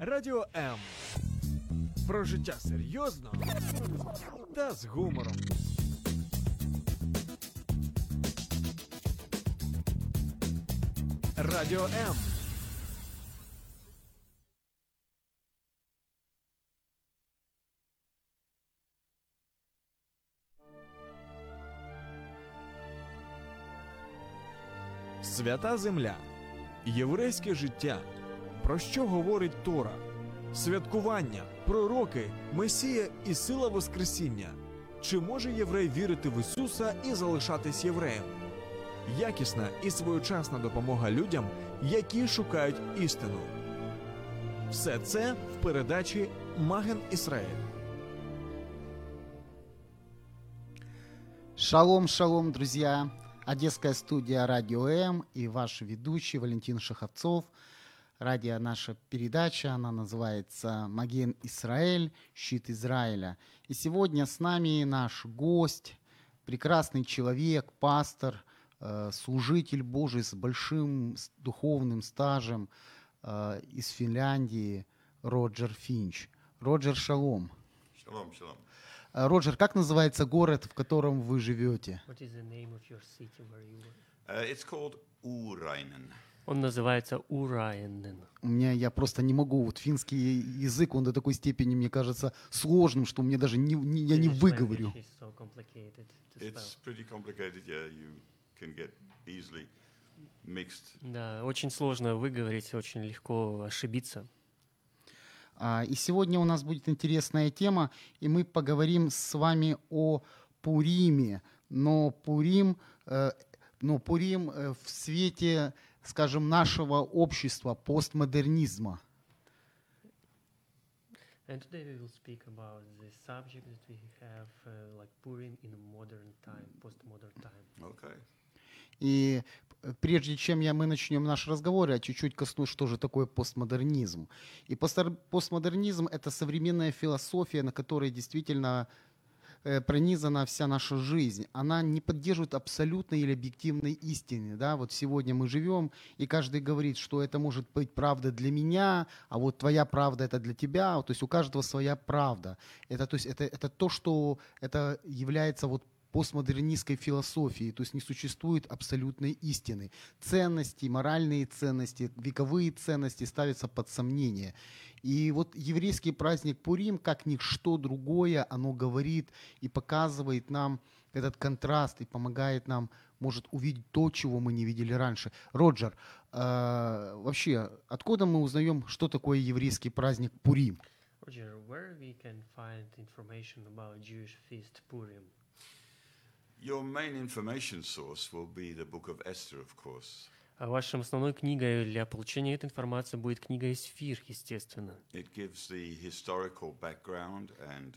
Радіо М. Про життя серйозно та з гумором. Радіо М. Свята земля. Єврейське життя. Про що говорить Тора? Святкування, пророки, Месія і сила Воскресіння. Чи може єврей вірити в Ісуса і залишатись євреєм? Якісна і своєчасна допомога людям, які шукають істину. Все це в передачі Маген Ісраїль. Шалом, шалом, друзья! Одесская студия «Радио М» и ваш ведущий Валентин Шаховцов. Радио наша передача, она называется «Маген Израиль. Щит Израиля». И сегодня с нами наш гость, прекрасный человек, пастор, э, служитель Божий с большим духовным стажем э, из Финляндии Роджер Финч. Роджер, шалом. Shalom, shalom. Э, Роджер, как называется город, в котором вы живете? What is the name of your city where you? Uh, it's called Urainen. Он называется Урайенен. У меня я просто не могу. Вот финский язык, он до такой степени, мне кажется, сложным, что мне даже не, не- я не выговорю. Да, очень сложно выговорить, очень легко ошибиться. А, И сегодня у нас будет интересная тема, и мы поговорим с вами о Пуриме. Но Пурим, э, но Пурим э, в свете, скажем, нашего общества, постмодернизма. And today we will speak about the subject that we have, uh, like Purim in modern time, postmodern time. Okay. И э, прежде чем я, мы начнем наш разговор, я чуть-чуть коснусь, что же такое постмодернизм. И постмодернизм – это современная философия, на которой действительно пронизана вся наша жизнь. Она не поддерживает абсолютной или объективной истины. Да? Вот сегодня мы живем, и каждый говорит, что это может быть правда для меня, а вот твоя правда – это для тебя. То есть у каждого своя правда. Это, то есть это, это то, что это является вот постмодернистской философии, то есть не существует абсолютной истины. Ценности, моральные ценности, вековые ценности ставятся под сомнение. И вот еврейский праздник Пурим, как ничто другое, оно говорит и показывает нам этот контраст и помогает нам, может, увидеть то, чего мы не видели раньше. Роджер, э, вообще, откуда мы узнаем, что такое еврейский праздник Пурим? Roger, where we can find information about Jewish feast Purim? Your main information source will be the book of Esther, of course. А вашей основной книгой для получения этой информации будет книга Исфир, естественно. It gives the historical background and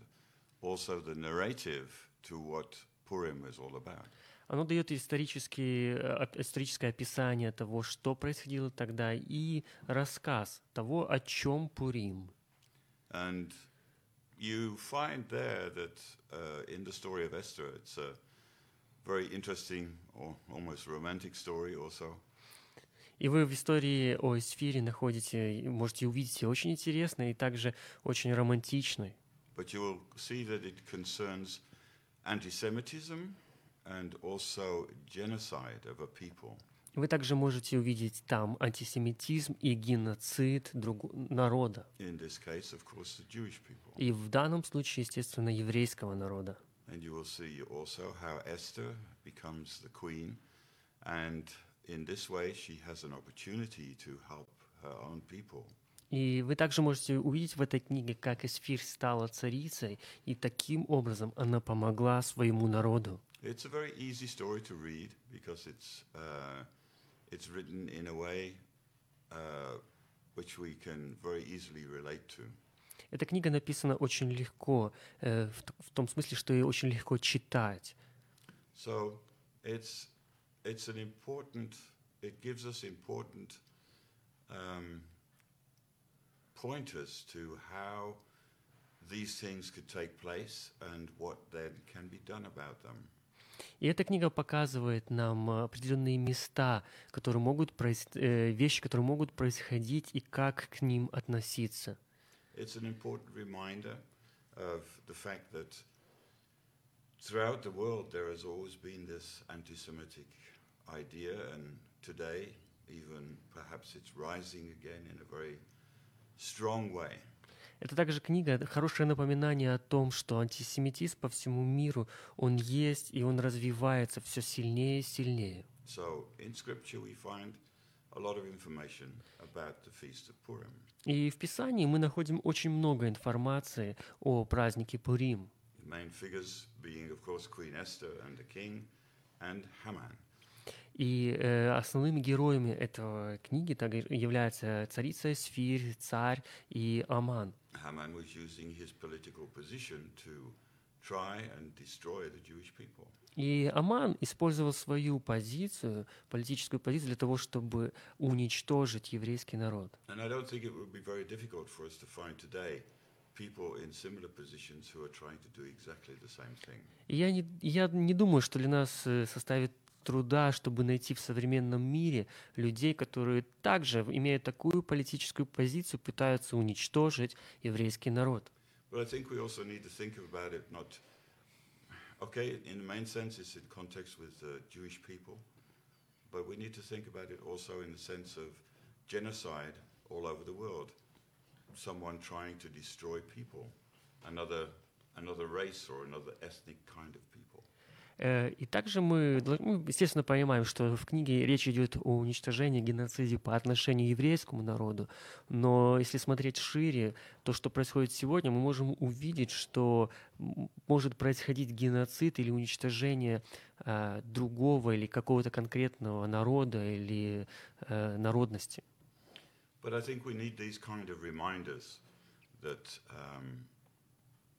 also the narrative to what Purim is all about. Оно дает исторический, э, историческое описание того, что происходило тогда, и рассказ того, о чем Пурим. And you find there that uh, in the story of Esther, it's a very interesting or almost romantic story also. И вы в истории о Исфире находите, можете увидеть очень интересной и также очень романтичной. But you will see that it concerns anti-Semitism and also genocide of a people. Вы также можете увидеть там антисемитизм и геноцид друг- народа. In this case, of course, the Jewish people. И в данном случае, естественно, еврейского народа. And you will see also how Esther becomes the queen, and in this way, she has an opportunity to help her own people. И вы также можете увидеть в этой книге, как Эсфир стала царицей, и таким образом она помогла своему народу. It's a very easy story to read because it's uh, it's written in a way uh, which we can very easily relate to. Эта книга написана очень легко, э, в, в том смысле, что ее очень легко читать. So it's it's an important. It gives us important um, pointers to how these things could take place and what then can be done about them. И эта книга показывает нам э, определенные места, которые могут проис- э, вещи, которые могут происходить и как к ним относиться. It's an important reminder of the fact that throughout the world there has always been this anti Semitic idea, and today, even perhaps it's rising again in a very strong way. Это также книга, хорошее напоминание о том, что антисемитизм по всему миру, он есть и он развивается все сильнее и сильнее. So in Scripture we find a lot of information about the Feast of Purim. И в Писании мы находим очень много информации о празднике Пурим. The main figures being, of course, Queen Esther and the king, and Haman. И э, основными героями этого книги также являются царица Эсфирь, царь и Аман. Haman was using his political position to try and destroy the Jewish people. И Аман использовал свою позицию, политическую позицию для того, чтобы уничтожить еврейский народ. И я не, я не думаю, что для нас э, составит труда, чтобы найти в современном мире людей, которые также, имея такую политическую позицию, пытаются уничтожить еврейский народ. All over the world. Someone trying to destroy people, another, another race or another ethnic kind of people. Э, И также мы, мы, естественно, понимаем, что в книге речь идет о уничтожении, геноциде по отношению к еврейскому народу. Но если смотреть шире, то, что происходит сегодня, мы можем увидеть, что может происходить геноцид или уничтожение э, другого или какого-то конкретного народа или э, народности. But I think we need these kind of reminders that, um,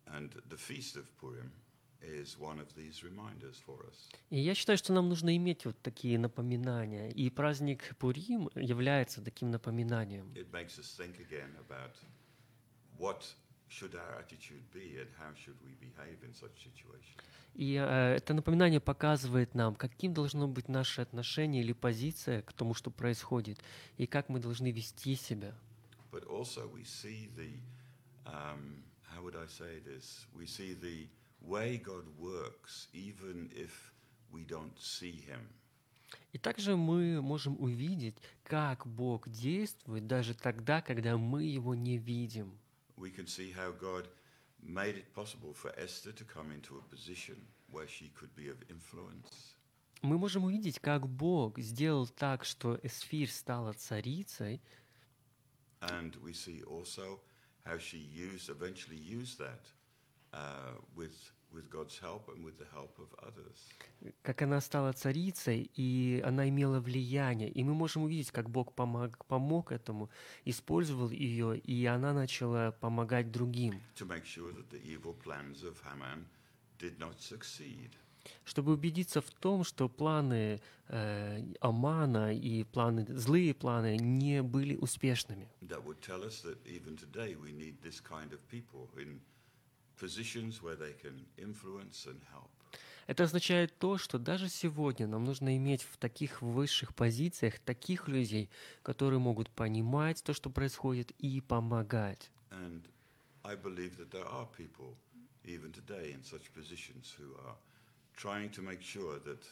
and the Feast of Purim is one of these reminders for us. И я считаю, что нам нужно иметь вот такие напоминания. И праздник Пурим является таким напоминанием. It makes us think again about what should our attitude be and how should we behave in such situations. И э, это напоминание показывает нам, каким должно быть наше отношение или позиция к тому, что происходит, и как мы должны вести себя. But also we see the, um, how would I say this? We see the way God works even if we don't see Him. И также мы можем увидеть, как Бог действует даже тогда, когда мы Его не видим. We can see how God made it possible for Esther to come into a position where she could be of influence. Мы можем увидеть, как Бог сделал так, что Эсфирь стала царицей, And we see also how she used, eventually used that как она стала царицей, и она имела влияние. И мы можем увидеть, как Бог помог, помог этому, использовал ее, и она начала помогать другим, to make sure that the evil plans of Haman did not succeed. чтобы убедиться в том, что планы э, Амана и планы, злые планы не были успешными. That would tell us that even today we need this kind of people in Это означает то, что даже сегодня нам нужно иметь в таких высших позициях таких людей, которые могут понимать то, что происходит, и помогать. And I believe that there are people, even today, in such positions who are trying to make sure that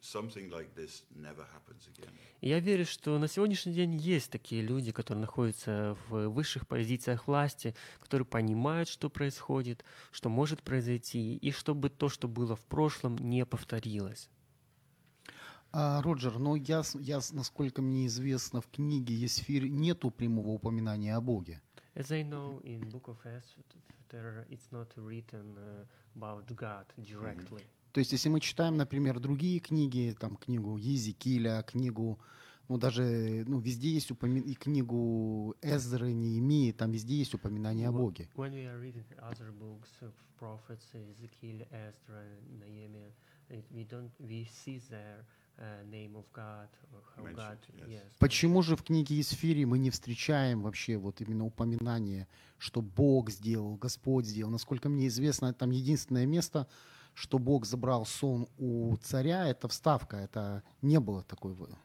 something like this never happens again. И я верю, что на сегодняшний день есть такие люди, которые находятся в высших позициях власти, которые понимают, что происходит, что может произойти, и чтобы то, что было в прошлом, не повторилось. А, Роджер, ну я, я, насколько мне известно, в книге Есфирь нету прямого упоминания о Боге. As I know, in Book of Esther, it's not written uh, about God directly. То есть, если мы читаем, например, другие книги, там книгу Езекииля, книгу, ну даже, ну везде есть упоминание, и книгу Эзры, Неемии, там везде есть упоминание о Боге. When we are reading other books of prophets, Ezekiel, Ezra, Nehemiah, we don't we see there uh, name of God or how Mentioned, God. yes. Yes. Почему же в книге Есфири мы не встречаем вообще вот именно упоминание, что Бог сделал, Господь сделал? Насколько мне известно, там единственное место, что Бог забрал сон у царя, это вставка, это не было такой... вы-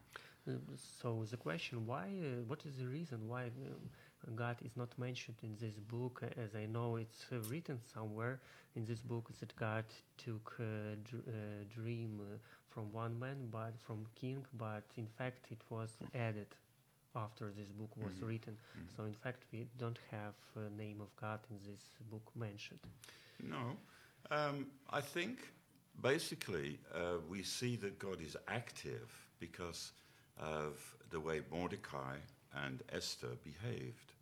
Uh, So the question, why? Uh, what is the reason why uh, God is not mentioned in this book? uh, As I know, it's uh, written somewhere in this book that God took a dr- uh, dream uh, from one man, but from king. But in fact, it was added after this book was Mhm. written. Mhm. So in fact, we don't have uh, name of God in this book mentioned. No. Um, I think basically uh, we see that God is active because of the way Mordecai and Esther behaved.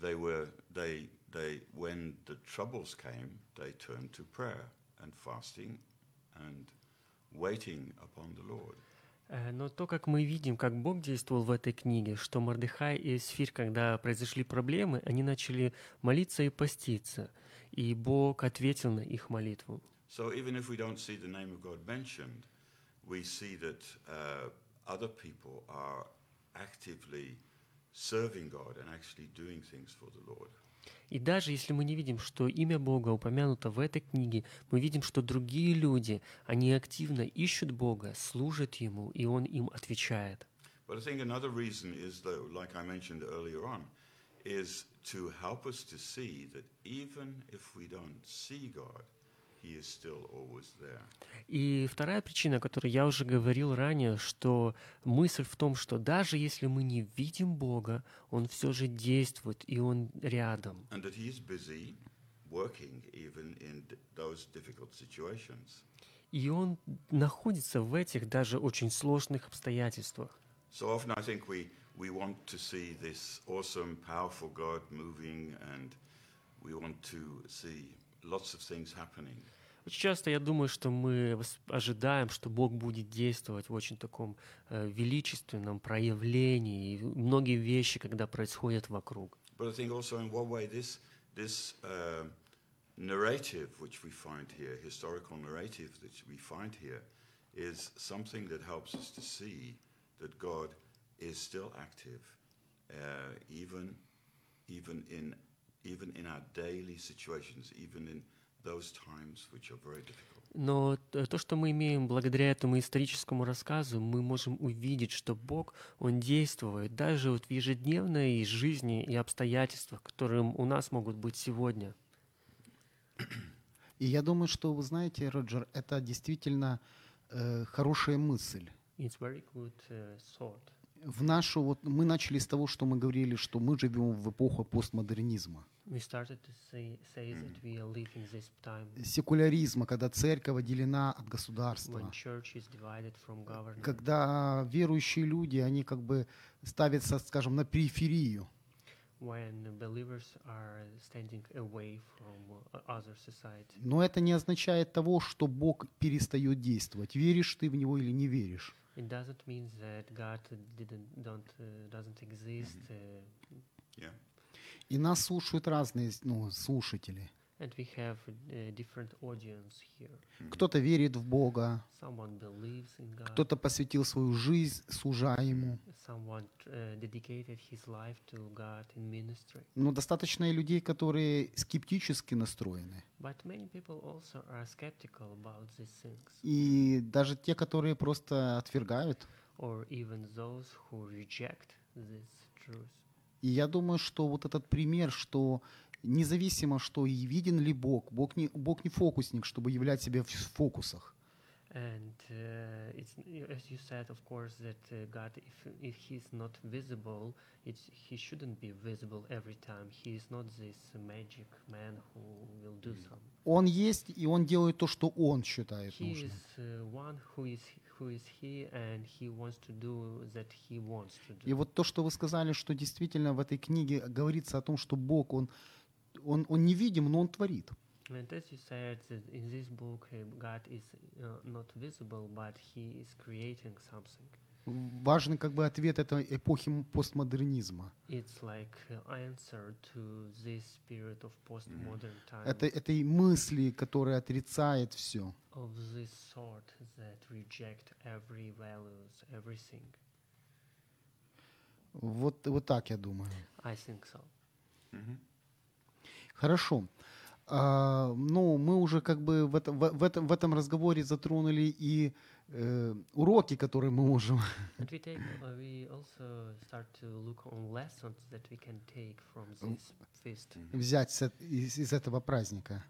They were, they, they, when the troubles came, they turned to prayer and fasting and waiting upon the Lord. Э, Но то, как мы видим, как Бог действовал в этой книге, что Мордыхай и Эсфир, когда произошли проблемы, они начали молиться и поститься, и Бог ответил на их молитву. So even if we don't see the name of God mentioned, we see that uh, other people are actively serving God and actually doing things for the Lord. И даже если мы не видим, что имя Бога упомянуто в этой книге, мы видим, что другие люди, они активно ищут Бога, служат Ему, и Он им отвечает. God, И вторая причина, о которой я уже говорил ранее, что мысль в том, что даже если мы не видим Бога, Он все же действует, и Он рядом. И Он находится в этих даже очень сложных обстоятельствах. So often I think we, we want to see this awesome, powerful God moving, and we want to see lots of things happening. Часто я думаю, что мы ожидаем, что Бог будет действовать в очень таком э, величественном проявлении, и многие вещи, когда происходят вокруг. But I think also in one way this, this uh, narrative which we find here, historical narrative that we find here, is something that helps us to see that God is still active, uh, even, even, in, even in our daily situations, even in those times which are very difficult. Но то, что мы имеем благодаря этому историческому рассказу, мы можем увидеть, что Бог, Он действует даже вот в ежедневной жизни и обстоятельствах, которые у нас могут быть сегодня. И я думаю, что, вы знаете, Роджер, это действительно э, хорошая мысль. It's very good uh, thought. В нашу, вот мы начали с того, что мы говорили, что мы живем в эпоху постмодернизма. Секуляризма, когда церковь отделена от государства. Когда верующие люди, они как бы ставятся, скажем, на периферию. when believers are standing away from uh, other society. Но это не означает того, что Бог перестает действовать. Веришь ты в Него или не веришь. It doesn't mean that God didn't don't uh, doesn't exist, uh, Yeah. И нас слушают разные ну, слушатели. and we have a different audience here. Кто-то верит в Бога, Someone believes in God. кто-то посвятил свою жизнь, служа Ему. Someone uh, dedicated his life to God in ministry. Но достаточно и людей, которые скептически настроены. But many people also are skeptical about these things, И даже те, которые просто отвергают. or even those who reject this truth. И я думаю, что вот этот пример, что независимо, что и виден ли Бог, Бог не, Бог не фокусник, чтобы являть себя в фокусах. And uh, it's as you said, of course, that uh, God, if if He's not visible, it's He shouldn't be visible every time. He is not this magic man who will do something. Он есть, и Он делает то, что Он считает He нужным. is uh, one who is И вот то, что вы сказали, что действительно в этой книге говорится о том, что Бог, Он, он, он невидим, но Он творит. And as you said, that in this book, uh, God is uh, not visible, but He is creating something. Важный как бы ответ этой эпохи постмодернизма. It's like answer to this period of postmodern time. Это, этой мысли, которая отрицает все. of this sort that reject every values, everything. Вот, вот так я думаю. I think so. Mm-hmm. Хорошо. А, ну, мы уже как бы в, это, в, в этом, в этом разговоре затронули и э, уроки, которые мы можем And we take, uh, we also start to look on lessons that we can take from this feast, взять с из, из этого праздника.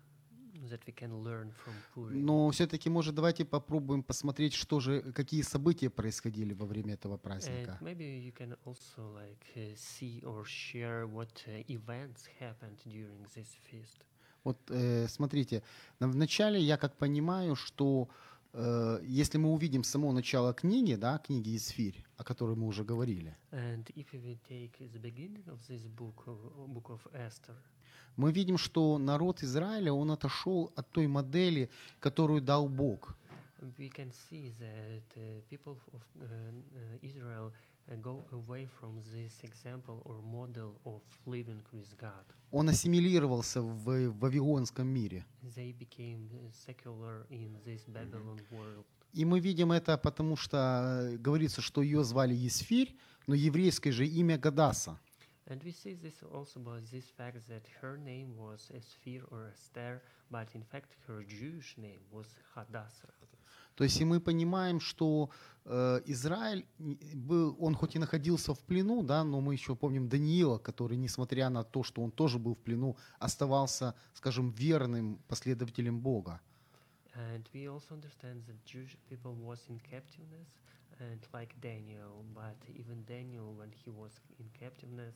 that we can learn from Purim. Но все-таки, может, давайте попробуем посмотреть, что же, какие события происходили во время этого праздника. And maybe you can also like uh, see or share what uh, events happened during this feast. Вот э, смотрите, на- вначале я как понимаю, что э, если мы увидим с самого начала книги, да, книги Исфирь, о которой мы уже говорили, book, of, book of Esther, мы видим, что народ Израиля, он отошел от той модели, которую дал Бог. we can see that uh, people of uh, Israel go away from this example or model of living with God. Он ассимилировался в Вавилонском мире. They became uh, secular in this Babylon world. И мы видим это, потому что э, говорится, что ее звали Есфирь, но еврейское же имя Гадаса. And we see this also by this fact that her name was Esphir or Esther, but in fact her Jewish name was Hadassah. То есть и мы понимаем, что э, Израиль был, он хоть и находился в плену, да, но мы еще помним Даниила, который, несмотря на то, что он тоже был в плену, оставался, скажем, верным последователем Бога. And we also understand that Jewish people was in captiveness, and like Daniel, but even Daniel, when he was in captiveness,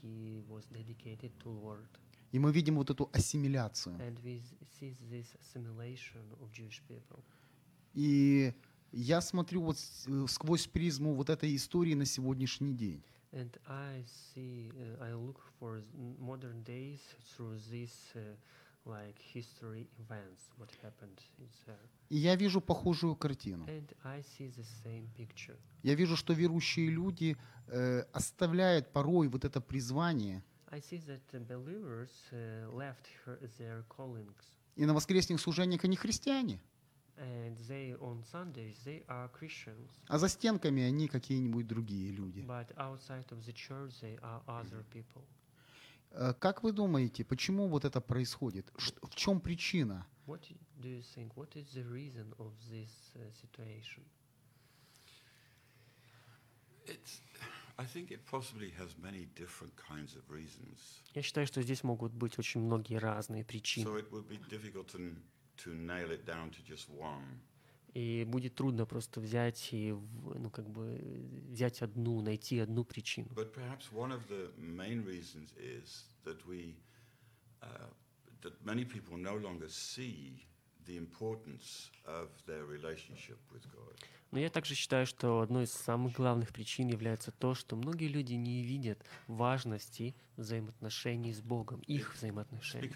he was dedicated to Lord. И мы видим вот эту ассимиляцию. And we see this assimilation of Jewish people. И я смотрю вот э, сквозь призму вот этой истории на сегодняшний день. And I see, uh, I look for modern days through these uh, like history events, what happened there. И я вижу похожую картину. And I see the same picture. Я вижу, что верующие люди э, оставляют порой вот это призвание, I see that the believers uh, left her, their callings, и на воскресных служениях они христиане, and they on Sundays they are Christians, а за стенками они какие-нибудь другие люди. but outside of the church they are other people. Э, Как вы думаете, почему вот это происходит? В чем причина? What do you think? What is the reason of this uh, situation? It's, I think it possibly has many different kinds of reasons. Я считаю, что здесь могут быть очень многие разные причины. So it would be difficult to, to nail it down to just one. И будет трудно просто взять и, в- ну, как бы, э, взять одну, найти одну причину. But perhaps one of the main reasons is that we, uh, that many people no longer see the importance of their relationship with God. Но я также считаю, что одной из самых главных причин является то, что многие люди не видят важности взаимоотношений с Богом, их взаимоотношений.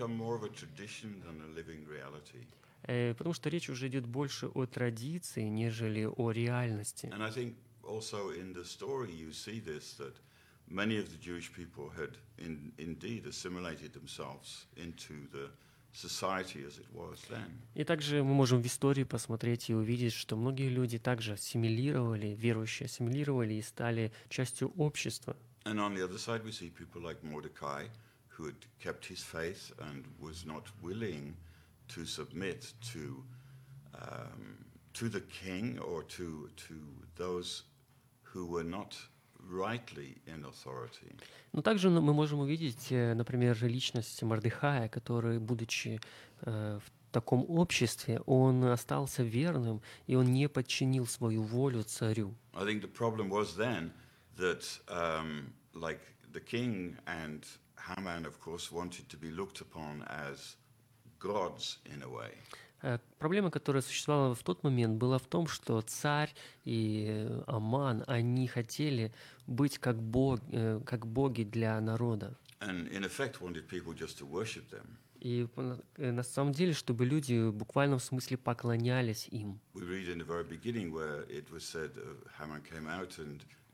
Э, Потому что речь уже идет больше о традиции, нежели о реальности. Many of the Jewish people had in, indeed assimilated themselves into the society as it was then. И также мы можем в истории посмотреть и увидеть, что многие люди также ассимилировали, верующие ассимилировали и стали частью общества. And on the other side, we see people like Mordecai, who had kept his faith and was not willing to submit to, um, to the king or to, to those who were not rightly in authority. Но также мы можем увидеть, э, например, личность Мордыхая, который, будучи э, в таком обществе, он остался верным, и он не подчинил свою волю царю. I think the problem was then that, um, like the king and Haman, of course, wanted to be looked upon as gods in a way. Э, Проблема, которая существовала в тот момент, была в том, что царь и Аман, они хотели быть как, бог, э, как боги для народа. И э, на самом деле, чтобы люди в буквальном смысле поклонялись им.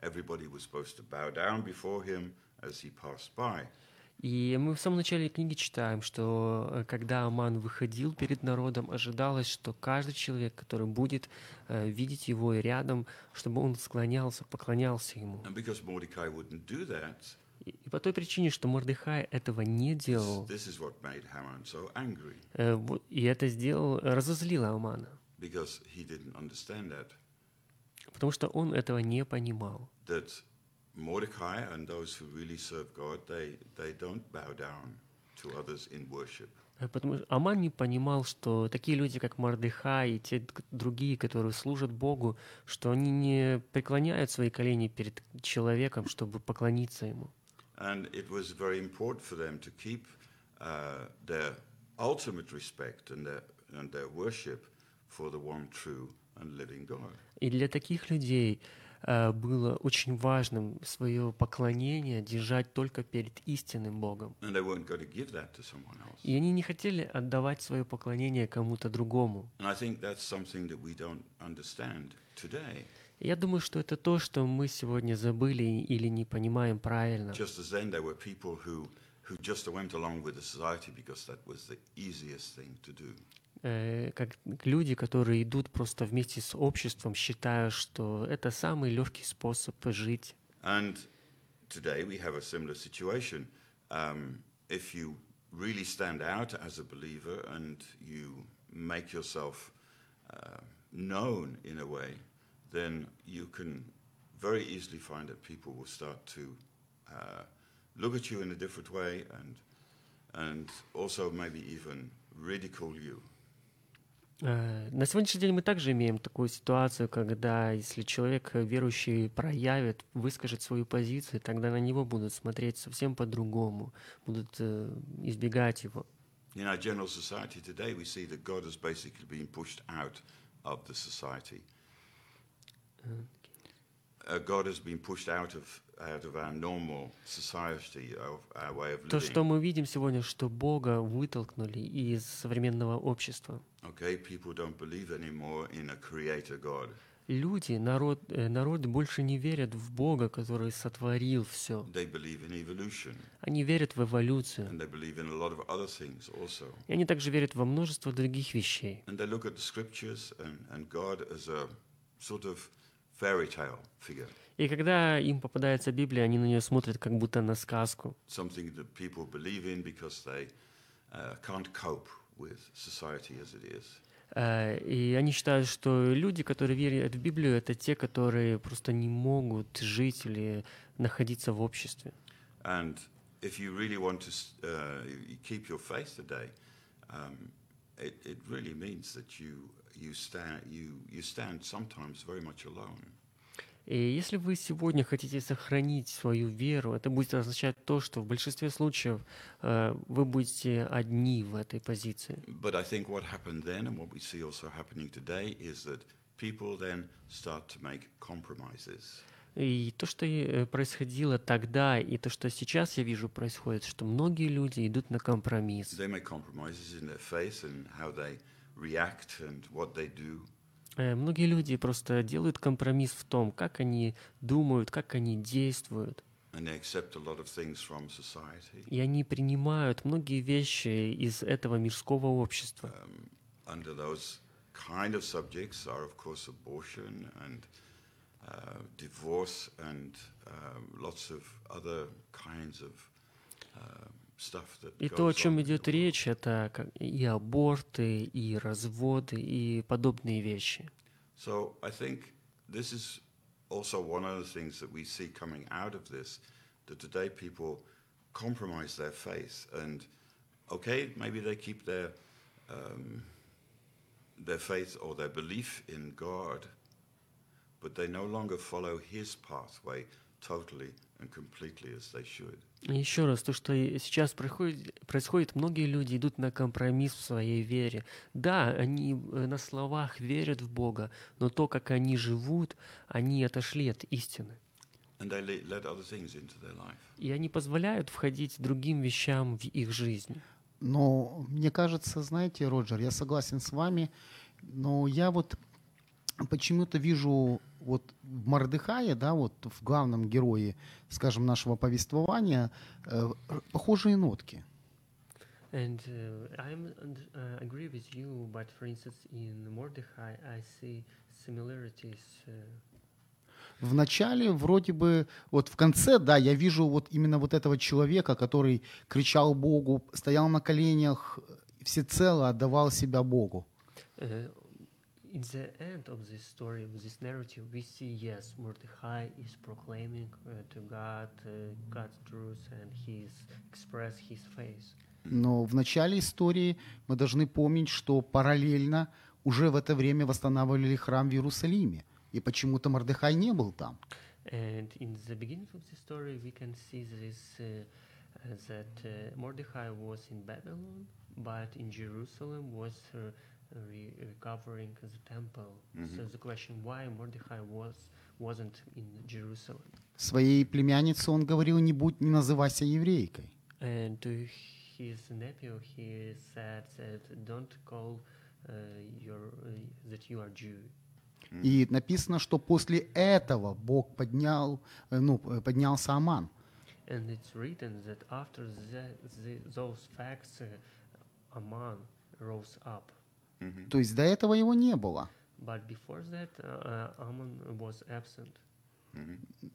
Everybody was supposed to bow down before him as he passed by. И мы в самом начале книги читаем, что э, когда Аман выходил перед народом, ожидалось, что каждый человек, который будет э, видеть его и рядом, чтобы он склонялся, поклонялся ему. И и по той причине, что Мордыхай этого не делал, so э, вот- и это сделал, разозлило Амана, потому что он этого не понимал. That Mordecai and those who really serve God, they, they don't bow down to others in worship. Э, Потому что Аман не понимал, что такие люди, как Мордыхай и те другие, которые служат Богу, что они не преклоняют свои колени перед человеком, чтобы поклониться ему. And it was very important for them to keep uh, their ultimate respect and their, and their worship for the one true and living God. И для таких людей э, было очень важным свое поклонение держать только перед истинным Богом. И они не хотели отдавать свое поклонение кому-то другому. Я думаю, что это то, что мы сегодня забыли или не понимаем правильно. Just as then there were people who, who just went along with the society because that was the easiest thing to do. Э, Как люди, которые идут просто вместе с обществом, считая, что это самый легкий способ жить. And today we have a similar situation. Um, if you really stand out as a believer and you make yourself uh, known in a way, then you can very easily find that people will start to uh, look at you in a different way and, and also maybe even ridicule you. Э, На сегодняшний день мы также имеем такую ситуацию, когда если человек э, верующий проявит, выскажет свою позицию, тогда на него будут смотреть совсем по-другому, будут э, избегать его. In our general society today, we see that God has basically been pushed out of the society. То, что мы видим сегодня, что Бога вытолкнули из современного общества. Люди, народ, э, народ больше не верят в Бога, который сотворил все. Они верят в эволюцию. and they believe in a lot of other things also. И они также верят во множество других вещей. And they look at the scriptures and, and God as a sort of fairy tale figure, И когда им попадается Библия, они на нее смотрят как будто на сказку. something that people believe in because they uh, can't cope with society as it is. Э, И они считают, что люди, которые верят в Библию, это те, которые просто не могут жить или находиться в обществе. And if you really want to s- uh, you keep your faith today, um, it, it really means that you, you, stand, you, you stand sometimes very much alone. И если вы сегодня хотите сохранить свою веру, это будет означать то, что в большинстве случаев э, вы будете одни в этой позиции. But I think what happened then and what we see also happening today is that people then start to make compromises. И то, что э, происходило тогда, и то, что сейчас я вижу происходит, что многие люди идут на компромисс. They make compromises in their faith and how they react and what they do. Э, Многие люди просто делают компромисс в том, как они думают, как они действуют. And they accept a lot of things from society. И они принимают многие вещи из этого мирского общества. Um, under those kind of subjects are, of course, abortion and uh, divorce and um, lots of other kinds of um that И goes то, о чем on in идет the world. речь, это как и аборты, и разводы, и подобные вещи. So I think this is also one of the things that we see coming out of this, that today people compromise their faith and okay, maybe they keep their um, their faith or their belief in God, but they no longer follow His pathway totally and completely as they should. И Еще раз, то, что сейчас происходит, происходит, многие люди идут на компромисс в своей вере. Да, они э, на словах верят в Бога, но то, как они живут, они отошли от истины. And they le- let other things into their life. И они позволяют входить другим вещам в их жизнь. Но мне кажется, знаете, Роджер, я согласен с вами, но я вот почему-то вижу вот в Мордыхае, да, вот в главном герое, скажем, нашего повествования, э, похожие нотки. And uh, I uh, agree with you, but for instance, in Mordechai, I see similarities. uh, В начале вроде бы, вот в конце, да, я вижу вот именно вот этого человека, который кричал Богу, стоял на коленях, всецело отдавал себя Богу. Uh, in the end of this story, of this narrative, we see yes, Mordechai is proclaiming uh, to God uh, God's truth, and he is express his faith. Но в начале истории мы должны помнить, что параллельно уже в это время восстанавливали храм в Иерусалиме. И почему-то Мордыхай не был там. And in the beginning of the story, we can see this uh, uh, that uh, Mordechai was in Babylon, but in Jerusalem was uh, re- recovering the temple. So the question, why Mordechai was wasn't in Jerusalem? Своей племяннице он говорил, не будь, не называйся еврейкой. And to his nephew, he said that don't call uh, your uh, that you are Jew. И написано, что после этого Бог поднял, э, ну, э, поднялся Аман. And it's written that after the, the, those facts, uh, Aman rose up. То есть до этого его не было. But before that, uh, uh, Ammon was absent.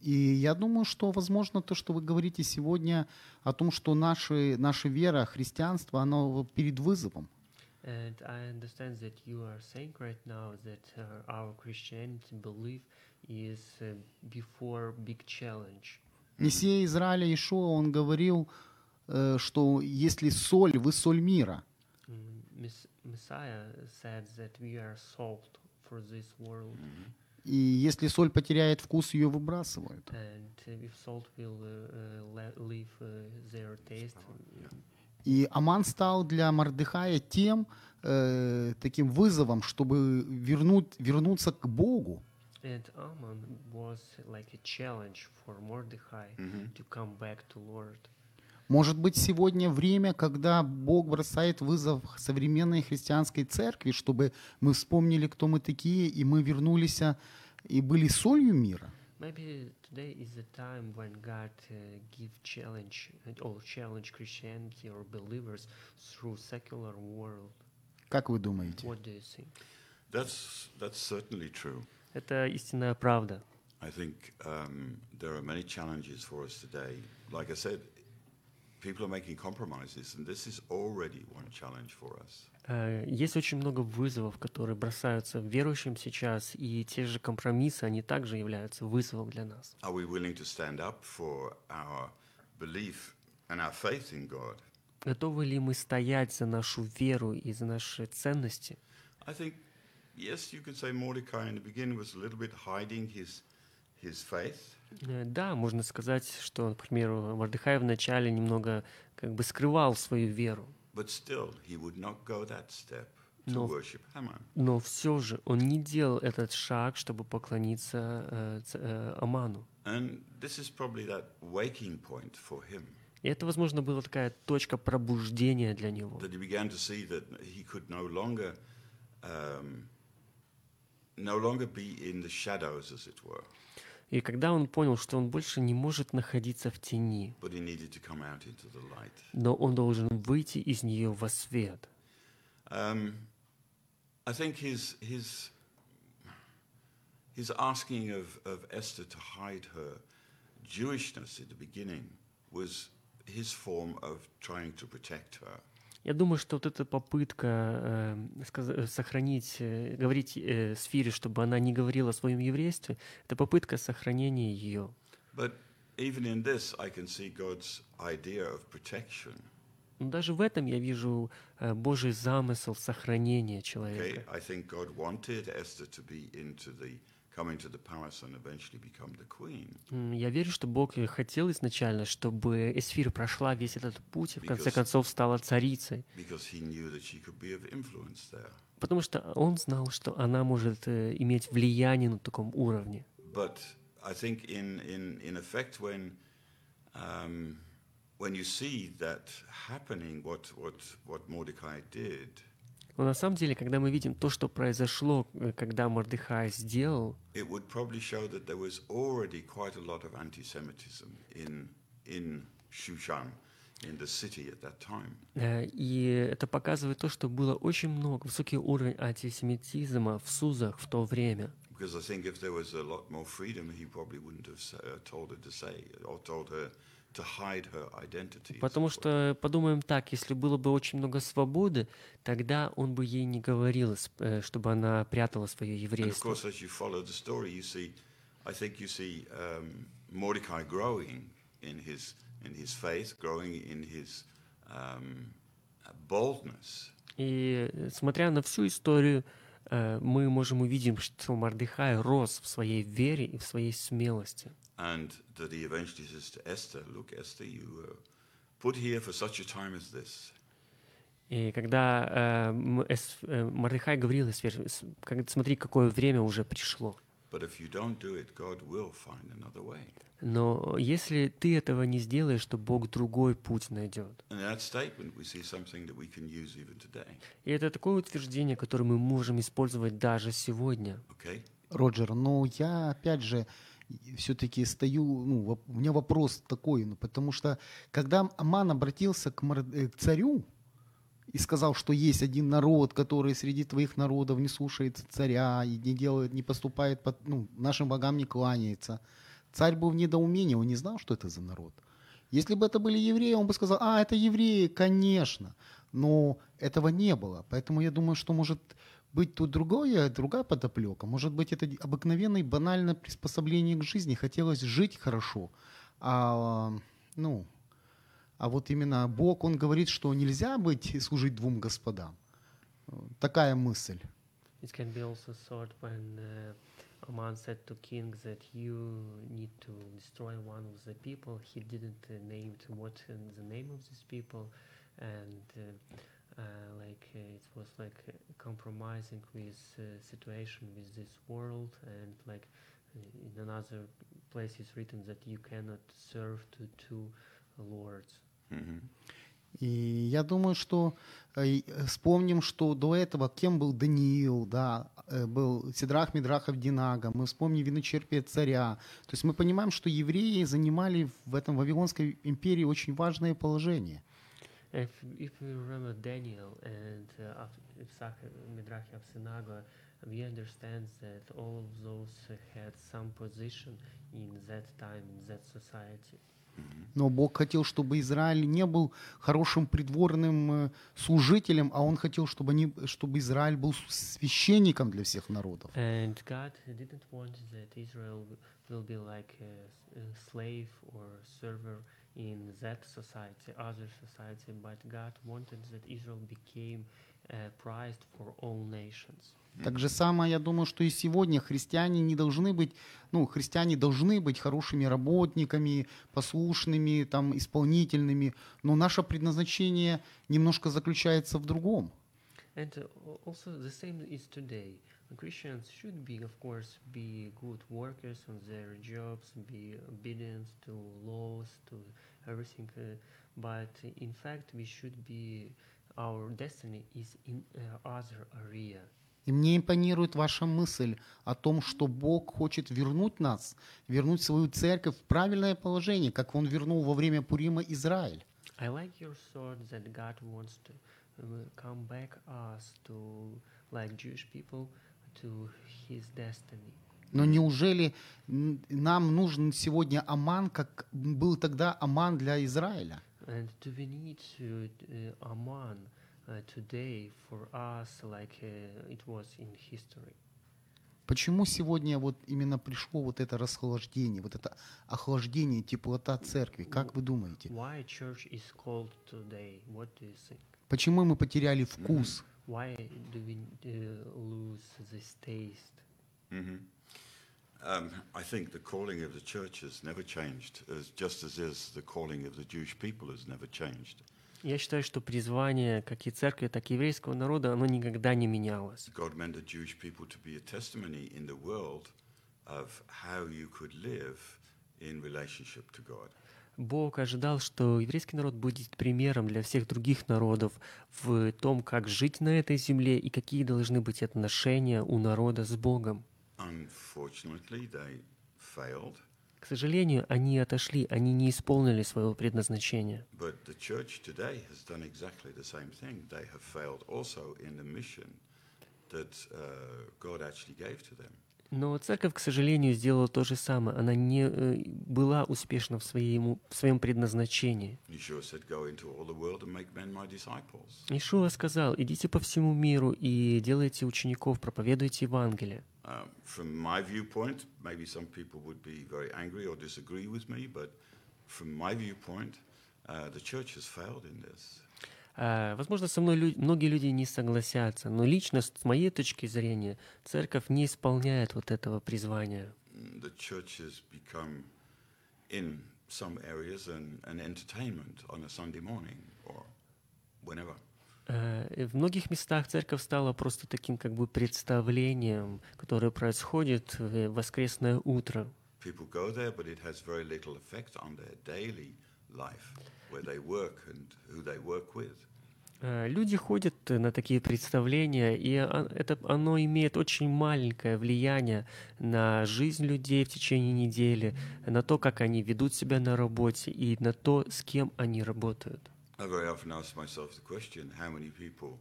И я думаю, что, возможно, то, что вы говорите сегодня о том, что наши, наша вера, христианство, оно перед вызовом. And I understand that you are saying right now that uh, our Christianity belief is uh, before big challenge. Мессия Израиля Ишуа, он говорил, э, что если соль, вы соль мира. Mm, Mess- Messiah said that we are salt for this world, И если соль потеряет вкус, ее выбрасывают. and uh, if salt will uh, uh, le- leave uh, their taste, И Аман стал для Мардыхая тем э, таким вызовом, чтобы вернуть, вернуться к Богу. and Ammon was like a challenge for Mordechai to come back to Lord. Может быть, сегодня время, когда Бог бросает вызов современной христианской церкви, чтобы мы вспомнили, кто мы такие, и мы вернулись а, и были солью мира. Maybe today is the time when God uh, give challenge and- or challenge Christianity or believers through secular world. Как вы думаете? What do you think? That's, that's certainly true. Это истинная правда. I think um, there are many challenges for us today. Like I said, people are making compromises, and this is already one challenge for us. Э, Есть очень много вызовов, которые бросаются верующим сейчас, и те же компромиссы, они также являются вызовом для нас. Are we willing to stand up for our belief and our faith in God? Готовы ли мы стоять за нашу веру и за наши ценности? I think, yes, you could say Mordecai in the beginning was a little bit hiding his, his faith, Э, Да, можно сказать, что, например, Мордыхай вначале немного как бы скрывал свою веру, Haman. но все же он не делал этот шаг, чтобы поклониться э, э, Аману. И это, возможно, была такая точка пробуждения для него. Um, И когда он понял, что он больше не может находиться в тени, но он должен выйти из нее во свет. Um, I think his his his asking of, of Esther to hide her Jewishness at the beginning was his form of trying to protect her. Я думаю, что вот эта попытка э, э, сохранить, э, говорить э, Сфире, чтобы она не говорила о своем еврействе, это попытка сохранения ее. But even in this, I can see God's idea of protection. Но даже в этом я вижу э, Божий замысел сохранения Okay, человека. I think God wanted Esther to be into the coming to the palace and eventually become the queen. М, Я верю, что Бог хотел изначально, чтобы Эсфир прошла весь этот путь и в конце Because- концов стала царицей. Because he knew that she could be of influence there. Потому что он знал, что она может э, иметь влияние на таком уровне. Um, when you see that happening, what, what, what Mordecai did, Но на самом деле, когда мы видим то, что произошло, э, когда Мордыхай сделал. Э, И это показывает то, что было очень много, высокий уровень антисемитизма в Сузах в то время. Because I think if there was a lot more freedom, he probably wouldn't have uh, told her to say or told her Потому что, подумаем так, если было бы очень много свободы, тогда он бы ей не говорил, с- э, чтобы она прятала свое еврейство. course, as you follow the story, you see, I think you see Mordecai growing in his in his faith, growing in his boldness. И э, смотря на всю историю, э, мы можем увидеть, что Мардыхай рос в своей вере и в своей смелости. And that he eventually says to Esther, Look, Esther, you were put here for such a time as this. И когда э, Эс- э, Мордыхай говорил Эсфере, «С- как- смотри, какое время уже пришло. But if you don't do it, God will find another way. Но если ты этого не сделаешь, то Бог другой путь найдет. И это такое утверждение, которое мы можем использовать даже сегодня. Okay? Роджер, но я опять же все-таки стою, ну, у меня вопрос такой, ну, потому что когда Аман обратился к, э, к царю и сказал, что есть один народ, который среди твоих народов не слушается царя и не делает, не поступает, под, ну, нашим богам не кланяется, царь был в недоумении, он не знал, что это за народ. Если бы это были евреи, он бы сказал, а, это евреи, конечно. Но этого не было. Поэтому я думаю, что может быть тут другое, другая подоплека. Может быть, это обыкновенное банальное приспособление к жизни. Хотелось жить хорошо. А, ну, а вот именно Бог, Он говорит, что нельзя быть служить двум господам. Такая мысль. Uh, uh, and uh, like uh, it was like uh, compromising with uh, situation with this world, and like uh, in another place it's written that you cannot serve to two lords. hmm И я думаю, что э, э, вспомним, что до этого кем был Даниил, да, э, был Сидрах Мидрахов Динага, мы вспомним виночерпие царя. То есть мы понимаем, что евреи занимали в этом Вавилонской империи очень важное положение. If, if we remember Daniel and uh, Af- Isaac Midrach of Synagogue, we understand that all of those uh, had some position in that time, in that society. Но Бог хотел, чтобы Израиль не был хорошим придворным э, служителем, а Он хотел, чтобы, они, чтобы Израиль был священником для всех народов. And God didn't want that Israel w- will be like in that society, other society, but God wanted that Israel became uh, prized for all nations. Так же самое, я думаю, что и сегодня христиане не должны быть, ну, христиане должны быть хорошими работниками, послушными, там, исполнительными, но наше предназначение немножко заключается в другом. And uh, al- also the same is today. Christians should be, of course, be good workers on their jobs, be obedient to laws, to everything. Uh, but in fact, we should be. Our destiny is in uh, other area. И мне импонирует ваша мысль о том, что Бог хочет вернуть нас, вернуть свою церковь в правильное положение, как Он вернул во время Пурима Израиль. I like your thought that God wants to uh, come back us to, like Jewish people. Но неужели нам нужен сегодня Аман, как был тогда Аман для Израиля? And do we need to uh, Aman uh, today for us like uh, it was in history? Почему сегодня вот именно пришло вот это расхолаждение, вот это охлаждение, теплота церкви? Как вы думаете? Why church is today? What do you think? Почему мы потеряли вкус? Why do we uh, lose this taste? hmm Um, I think the calling of the church has never changed, as just as is the calling of the Jewish people has never changed. Я считаю, что призвание как и церкви, так и еврейского народа, оно никогда не менялось. God meant the Jewish people to be a testimony in the world of how you could live in relationship to God. Бог ожидал, что еврейский народ будет примером для всех других народов в том, как жить на этой земле и какие должны быть отношения у народа с Богом. К сожалению, они отошли, они не исполнили своего предназначения. that uh, God actually gave to them. Но церковь, к сожалению, сделала то же самое. Она не э, была успешна в своем, в своем предназначении. Ишуа сказал, идите по всему миру и делайте учеников, проповедуйте Евангелие. Um, from my viewpoint, maybe some people would be very angry or disagree with me, but from my viewpoint, uh, the church has failed in this. А, Возможно, со мной лю- многие люди не согласятся, но лично с моей точки зрения церковь не исполняет вот этого призвания. The church has become, in some areas, an, an entertainment on a Sunday morning or whenever. Э, В многих местах церковь стала просто таким как бы представлением, которое происходит в воскресное утро. People go there, but it has very little effect on their daily life, where they work and who they work with. Э, Люди ходят на такие представления, и это, оно имеет очень маленькое влияние на жизнь людей в течение недели, на то, как они ведут себя на работе и на то, с кем они работают. I very often ask myself the question: How many people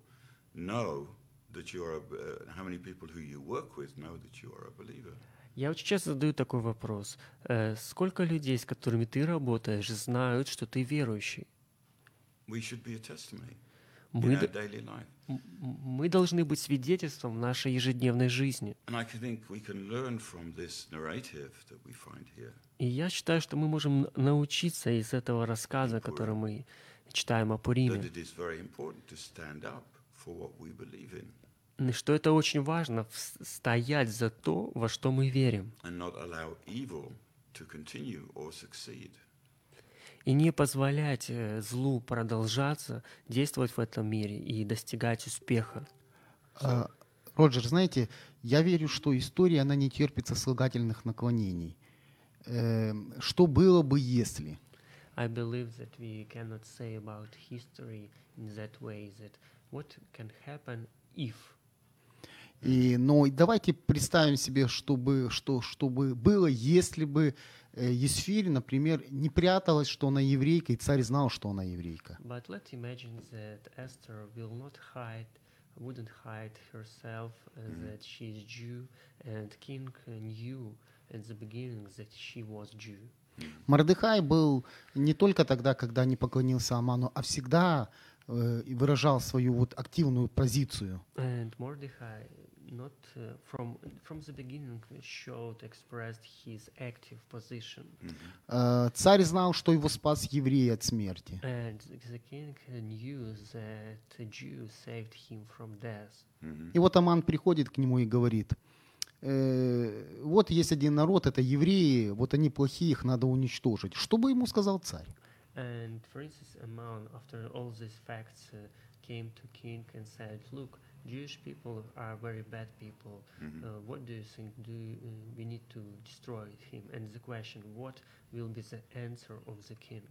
know that you are? A, uh, how many people who you work with know that you are a believer? Я очень часто задаю такой вопрос. Э, Сколько людей, с которыми ты работаешь, знают, что ты верующий? Мы, мы должны быть свидетельством нашей ежедневной жизни. И я считаю, что мы можем научиться из этого рассказа, который мы читаем о Пуриме, что это очень важно стоять за то, во что мы верим, and not allow evil to continue or succeed. и не позволять э, злу продолжаться, действовать в этом мире и достигать успеха. А, Роджер, знаете, я верю, что история, она не терпит сослагательных наклонений. Эм, Что было бы, если? I believe that we cannot say about history in that way that what can happen if. И, но давайте представим себе, чтобы, что, чтобы было, если бы э, Есфирь, например, не пряталась, что она еврейка, и царь знал, что она еврейка. But let's imagine that Esther will not hide, wouldn't hide herself uh, that she is Jew, and king knew at the beginning that she was Jew. Мордыхай был не только тогда, когда не поклонился Аману, а всегда э, выражал свою вот активную позицию. And Mordecai, not uh, from from the beginning, showed expressed his active position. Э, Царь знал, что его спас еврей от смерти. And the king knew that a Jew saved him from death. И вот Аман приходит к нему и говорит, «Э, вот есть один народ, это евреи, вот они плохие, их надо уничтожить. Что бы ему сказал царь? And for instance, Amon, after all these facts, uh, came to king and said, "Look, Jewish people are very bad people. Uh, what do you think? Do you, uh, we need to destroy him?" And the question, what will be the answer of the king?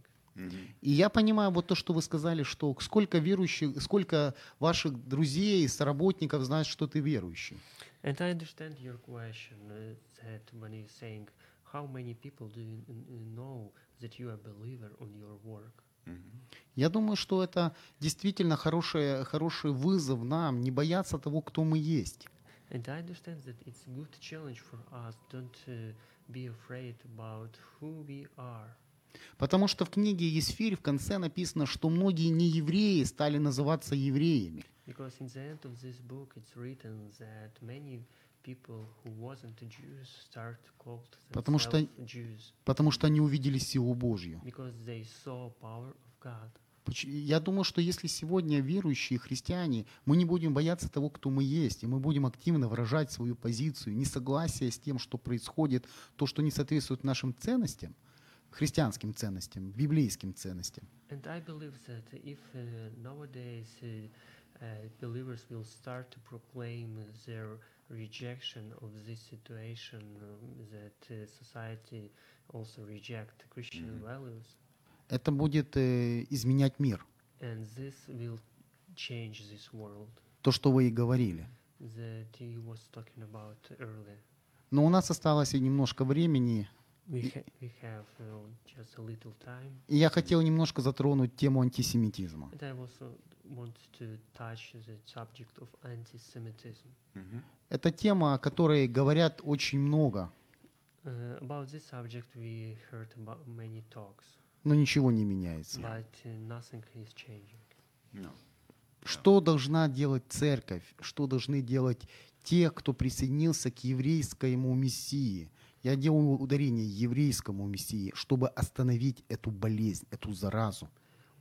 И я понимаю вот то, что вы сказали, что сколько верующих, сколько ваших друзей, соработников знают, что ты верующий. And I understand your question uh, that when you're saying, how many people do you know that you are a believer on your work? Я думаю, что это действительно хороший, хороший вызов нам не бояться того, кто мы есть. And I understand that it's a good challenge for us. Don't uh, be afraid about who we are. Потому что в книге Есфирь в конце написано, что многие неевреи стали называться евреями. Because in the end of this book, it's written that many Потому что- Потому что они увидели силу Божью. because they saw power of God. Поч- Я думаю, что если сегодня верующие христиане, мы не будем бояться того, кто мы есть, и мы будем активно выражать свою позицию, несогласие с тем, что происходит, то, что не соответствует нашим ценностям, христианским ценностям, библейским ценностям. And Uh, uh, uh, rejection of this situation um, that uh, society also reject Christian values, Это будет э, изменять мир. and this will change this world То, что вы и говорили. that he was talking about earlier. Но у нас осталось и немножко времени. We, ha- we have uh, just a little time. И я хотел немножко затронуть тему антисемитизма. And I also want to touch the subject of anti-Semitism. Это тема, о которой говорят очень много, Uh, about this subject, we heard about many talks, но ничего не меняется. but uh, nothing is changing. No. Что должна делать церковь? Что должны делать те, кто присоединился к еврейскому мессии? Я делаю ударение еврейскому мессии, чтобы остановить эту болезнь, эту заразу.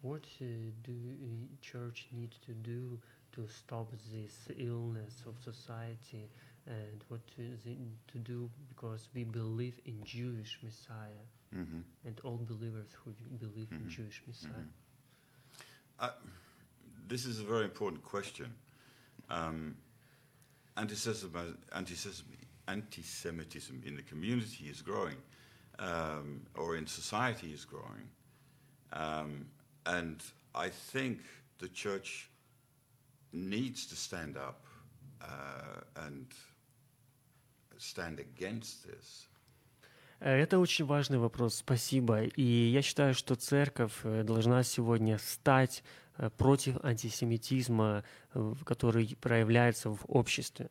What uh, do uh, church need to do to stop this illness of society, and what to, do because we believe in Jewish Messiah Mhm. and all believers who believe in Jewish Messiah. Uh, this is a very important question. Um, antisemitism, antisemitism, anti-Semitism in the community is growing, um, or in society is growing, um, and I think the church needs to stand up uh, and stand against this. Э, Это очень важный вопрос, спасибо. И я считаю, что церковь э, должна сегодня стать э, против антисемитизма, э, который проявляется в обществе.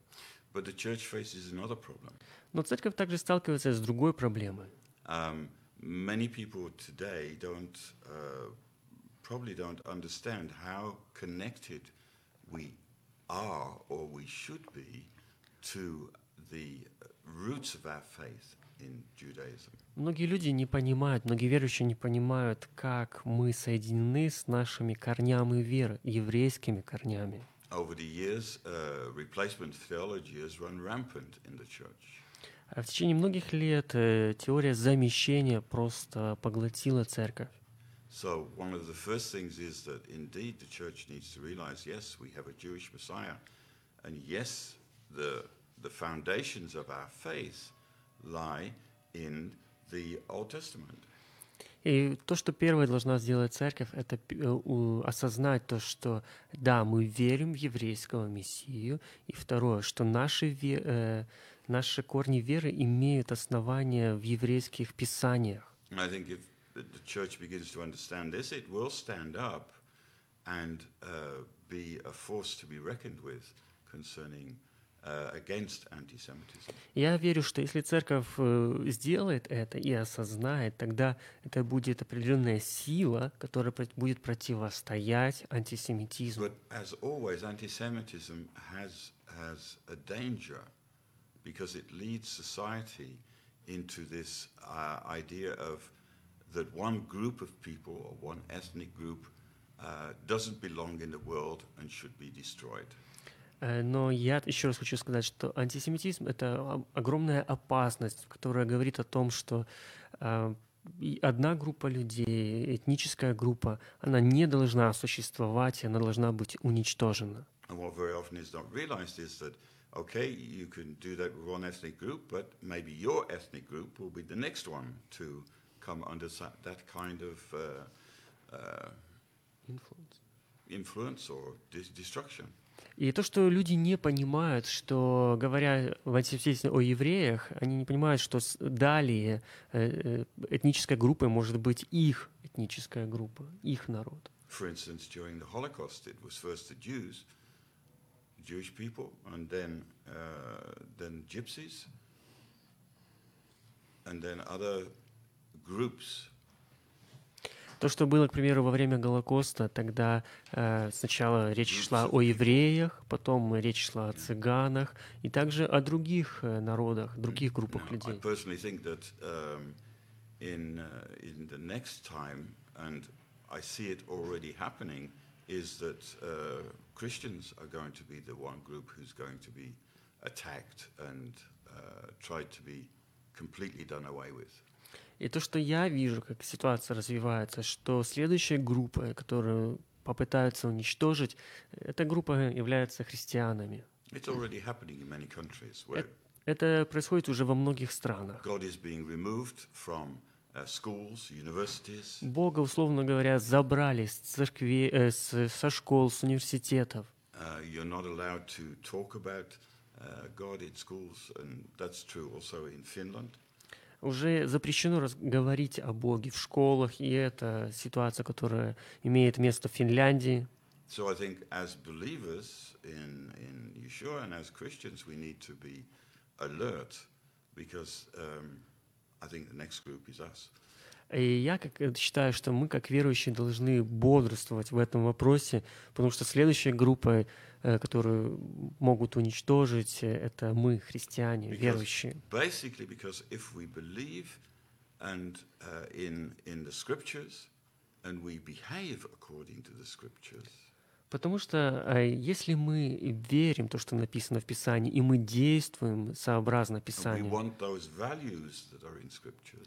But the church faces another problem. Но церковь также сталкивается с другой проблемой. Um, many people today don't uh, probably don't understand how connected we are or we should be to the roots of our faith in Judaism. Многие люди не понимают, многие верующие не понимают, как мы соединены с нашими корнями веры, еврейскими корнями. Over the years, uh, replacement theology has run rampant in the church. А в течение многих лет э, теория замещения просто поглотила церковь. So one of the first things is that indeed the church needs to realize, yes, we have a Jewish Messiah, and yes, the the foundations of our faith lie in the Old Testament. И то, что первое должна сделать церковь, это э, осознать то, что да, мы верим в еврейского Мессию, и второе, что наши, э, наши корни веры имеют основания в еврейских писаниях. I think if the church begins to understand this, it will stand up and uh, be a force to be reckoned with concerning. Я верю, что если церковь э, сделает это и осознает, тогда это будет определенная сила, которая про- будет противостоять антисемитизму. But as always, anti-Semitism has has a danger because it leads society into this uh, idea of that one group of people or one ethnic group uh, doesn't belong in the world and should be destroyed. Э, Но я еще раз хочу сказать, что антисемитизм — это огромная опасность, которая говорит о том, что э, и одна группа людей, этническая группа, она не должна существовать, она должна быть уничтожена. Okay, you can do that with one ethnic group, but maybe your ethnic group will be the next one to come under that kind of uh, uh, Influence. influence or dis- destruction. И то, что люди не понимают, что, говоря в антисемитизме о евреях, они не понимают, что далее э, э, этнической группой может быть их этническая группа, их народ. For instance, during the Holocaust, it was first the Jews, Jewish people, and then uh, then gypsies, and then other groups. То, что было, к примеру, во время Голокоста, тогда э, сначала речь шла о евреях, потом речь шла о цыганах и также о других э, народах, других группах Now, I людей. personally think that um, in uh, in the next time, and I see it already happening, is that uh, Christians are going to be the one group who's going to be attacked and uh, tried to be completely done away with. И то, что я вижу, как ситуация развивается, что следующая группа, которую попытаются уничтожить, эта группа является христианами. It's already happening in many countries where Это происходит уже во многих странах. God is being removed from uh, schools, universities, Бога, условно говоря, забрали с церкви, э, с- со школ, с университетов. Uh, you're not allowed to talk about uh, God in schools, and that's true also in Finland. Уже запрещено говорить о Боге в школах, и это ситуация, которая имеет место в Финляндии. So I think as believers in, in Yeshua and as Christians, we need to be alert because um, I think the next group is us. И я как, э, считаю, что мы, как верующие, должны бодрствовать в этом вопросе, потому что следующая группа, э, которую могут уничтожить, э, это мы, христиане, Because- верующие. Basically, because if we believe and uh, in, in the scriptures and we behave according to the scriptures, Потому что э, если мы верим то, что написано в Писании, и мы действуем сообразно Писанию,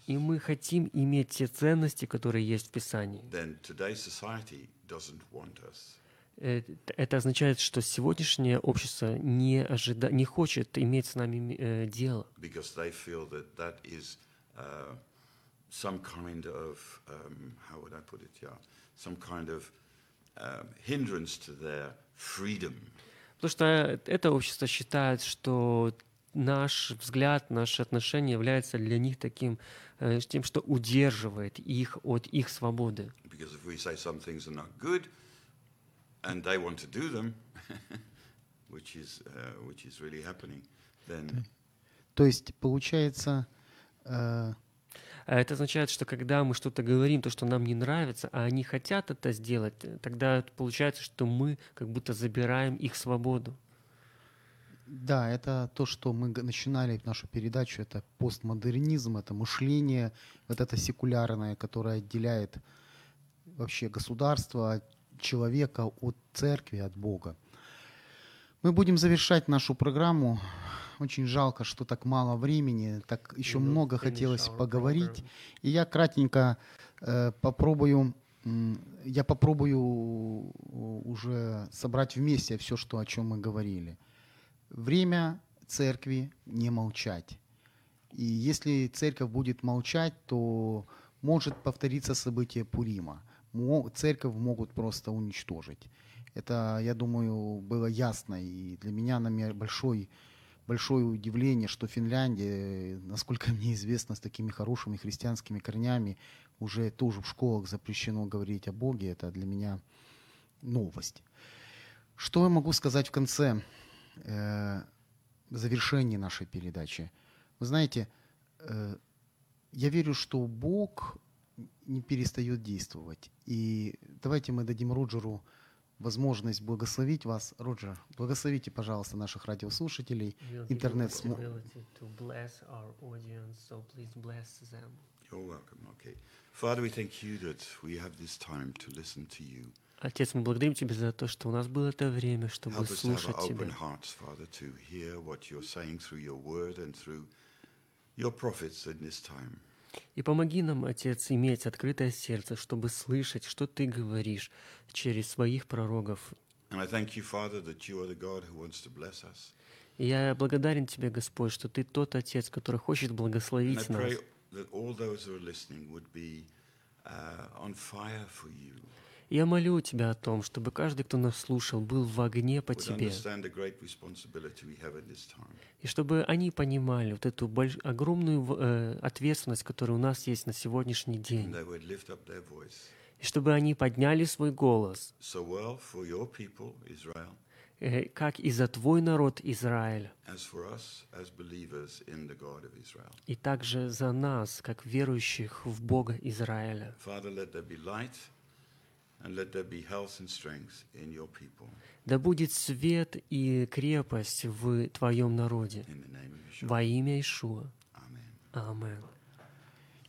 и мы хотим иметь те ценности, которые есть в Писании, э, это означает, что сегодняшнее общество не, ожида... не хочет иметь с нами э, дело, uh, some kind of um, how would I put it? Yeah, some kind of hindrance to their freedom. Потому что это общество считает, что наш взгляд, наши отношения являются для них таким, э, тем, что удерживает их от их свободы. Because if we say some things are not good, and they want to do them, which is uh, which is really happening, then То есть, получается, э, Это означает, что когда мы что-то говорим, то, что нам не нравится, а они хотят это сделать, тогда получается, что мы как будто забираем их свободу. да, это то, что мы начинали нашу передачу, это постмодернизм, это мышление, вот это секулярное, которое отделяет вообще государство, человека от церкви, от Бога. Мы будем завершать нашу программу. Очень жалко, что так мало времени, так еще много хотелось поговорить. И я кратенько э, попробую, м, я попробую уже собрать вместе все, что, о чем мы говорили. Время церкви не молчать. И если церковь будет молчать, то может повториться событие Пурима. Церковь могут просто уничтожить. Это, я думаю, было ясно. И для меня, наверное, большой, большое удивление, что Финляндия, насколько мне известно, с такими хорошими христианскими корнями, уже тоже в школах запрещено говорить о Боге. Это для меня новость. Что я могу сказать в конце э, завершении нашей передачи? Вы знаете, э, я верю, что Бог не перестает действовать. И давайте мы дадим Роджеру возможность благословить вас. Роджер, благословите, пожалуйста, наших радиослушателей. Интернет смо- you're welcome. Okay, Father, we thank you that we have this time to listen to you. Отец, мы благодарим Тебя за то, что у нас было это время, чтобы Help слушать Тебя. hearts, Father, to hear what you're saying through your word and through your prophets in this time. И помоги нам, Отец, иметь открытое сердце, чтобы слышать, что Ты говоришь через своих пророков. И я благодарен Тебе, Господь, что Ты тот Отец, который хочет благословить нас. that all those who are listening would be uh, on fire for you, Я молю Тебя о том, чтобы каждый, кто нас слушал, был в огне по Тебе. И чтобы они понимали вот эту больш- огромную э, ответственность, которая у нас есть на сегодняшний день. И чтобы они подняли свой голос, so well for your people, Israel, э, как и за Твой народ Израиль, и также за нас, как верующих в Бога Израиля. Father, Да будет свет и крепость в Твоем народе. In the name of Yeshua. Во имя Ишуа. Amen. Амин.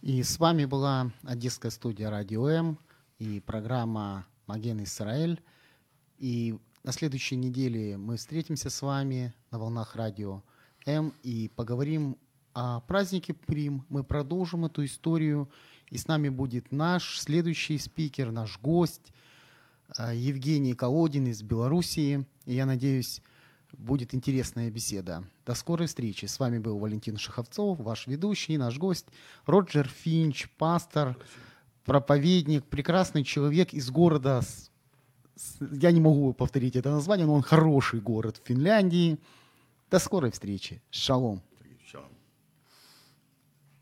И с вами была Одесская студия Радио М и программа Маген Израиль. И на следующей неделе мы встретимся с вами на волнах Радио М и поговорим о празднике Прим. Мы продолжим эту историю. И с нами будет наш следующий спикер, наш гость э, Евгений Колодин из Белоруссии. И я надеюсь, будет интересная беседа. До скорой встречи. С вами был Валентин Шаховцов, ваш ведущий, наш гость Роджер Финч, пастор, проповедник, прекрасный человек из города, я не могу повторить это название, но он хороший город в Финляндии. До скорой встречи. Шалом.